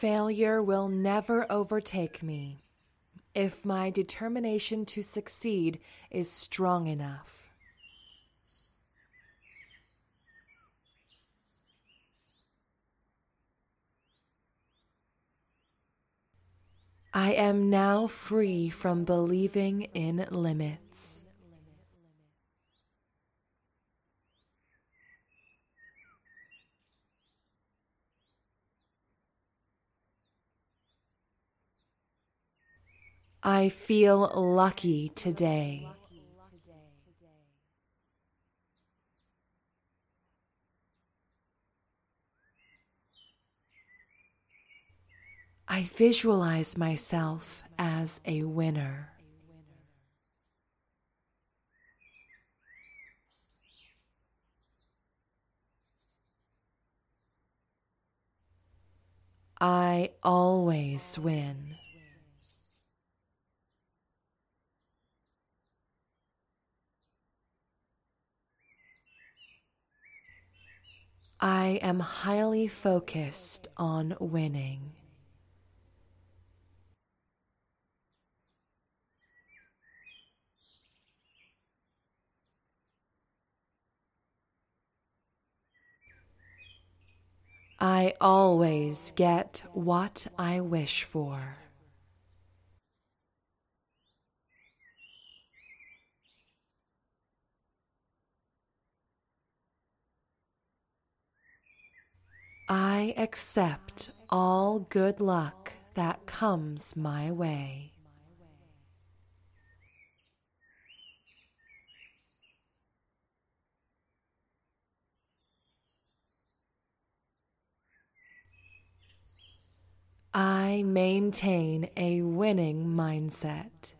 Failure will never overtake me if my determination to succeed is strong enough. I am now free from believing in limits. I feel lucky today. I visualize myself as a winner. I always win. I am highly focused on winning. I always get what I wish for. I accept all good luck that comes my way. I maintain a winning mindset.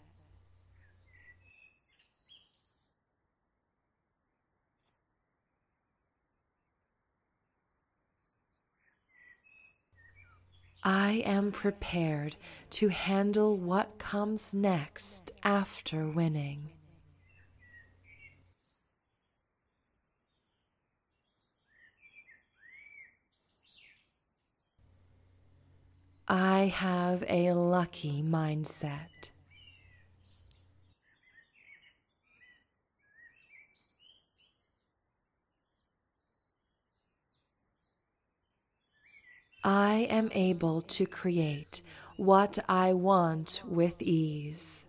I am prepared to handle what comes next after winning. I have a lucky mindset. I am able to create what I want with ease.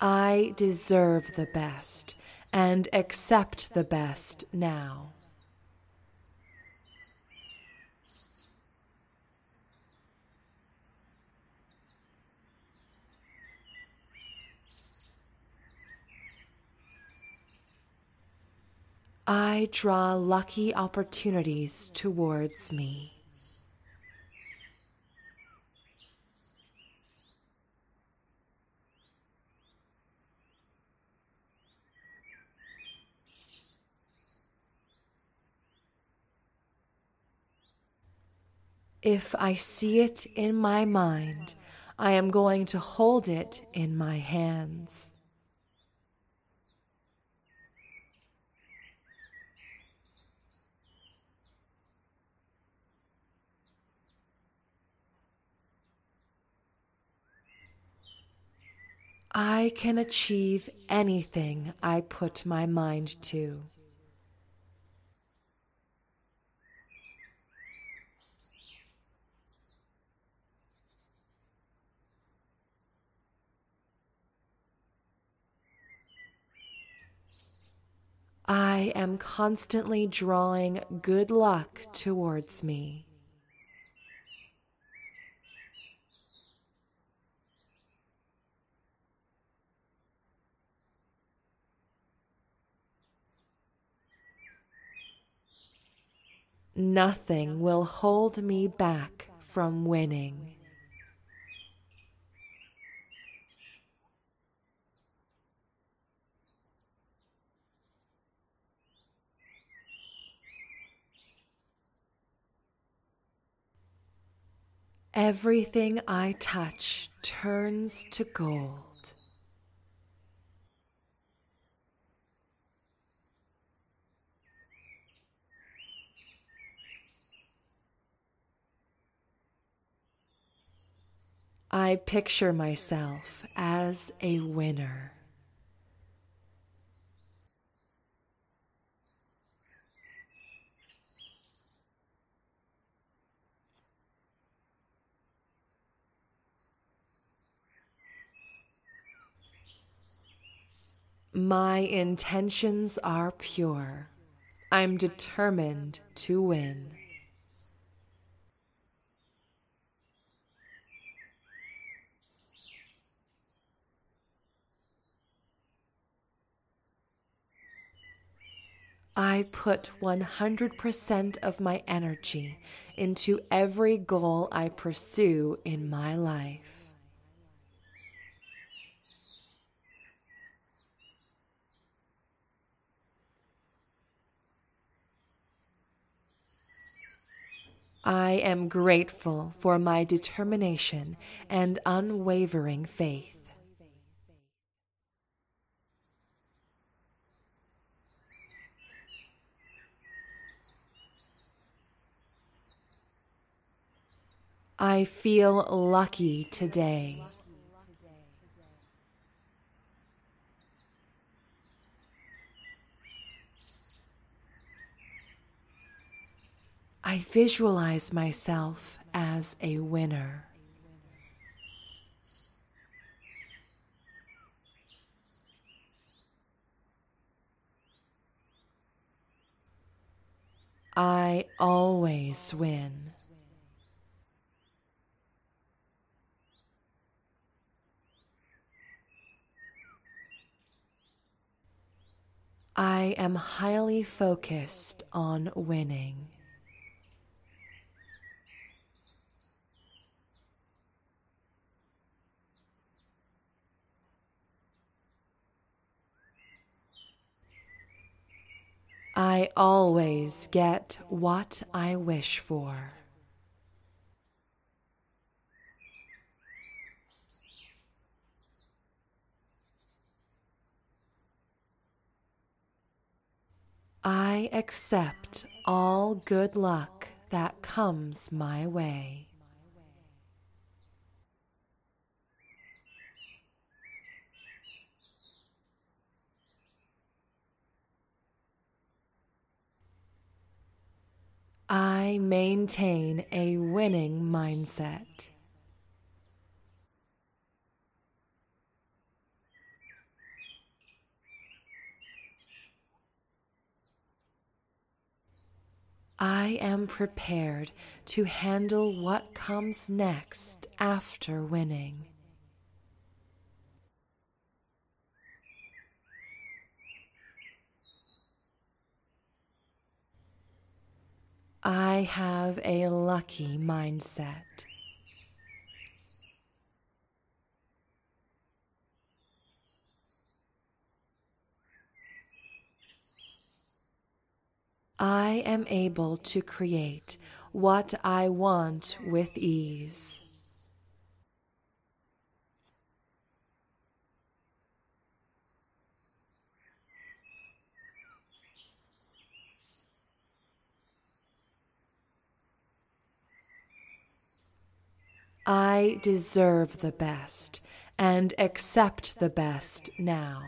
I deserve the best and accept the best now. I draw lucky opportunities towards me. If I see it in my mind, I am going to hold it in my hands. I can achieve anything I put my mind to. I am constantly drawing good luck towards me. Nothing will hold me back from winning. Everything I touch turns to gold. I picture myself as a winner. My intentions are pure. I'm determined to win. I put 100% of my energy into every goal I pursue in my life. I am grateful for my determination and unwavering faith. I feel lucky today. I visualize myself as a winner. I always win. I am highly focused on winning. I always get what I wish for. I accept all good luck that comes my way. I maintain a winning mindset. I am prepared to handle what comes next after winning. I have a lucky mindset. I am able to create what I want with ease. I deserve the best and accept the best now.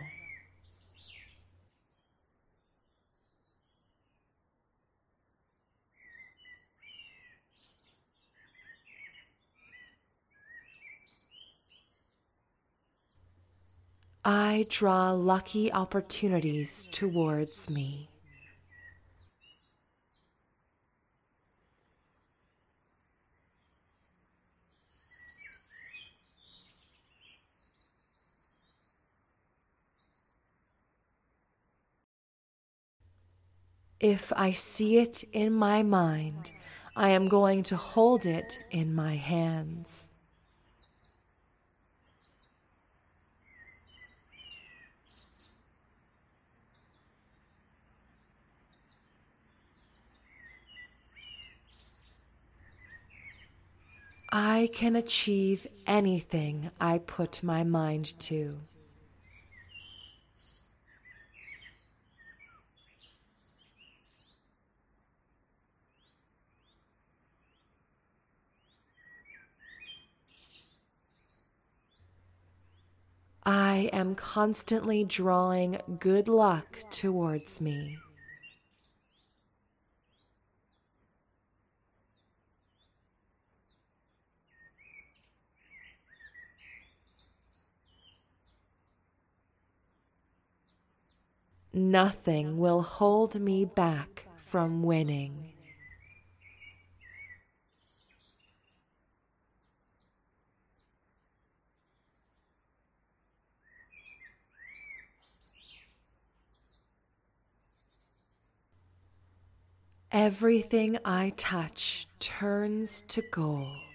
I draw lucky opportunities towards me. If I see it in my mind, I am going to hold it in my hands. I can achieve anything I put my mind to. I am constantly drawing good luck towards me. Nothing will hold me back from winning. Everything I touch turns to gold.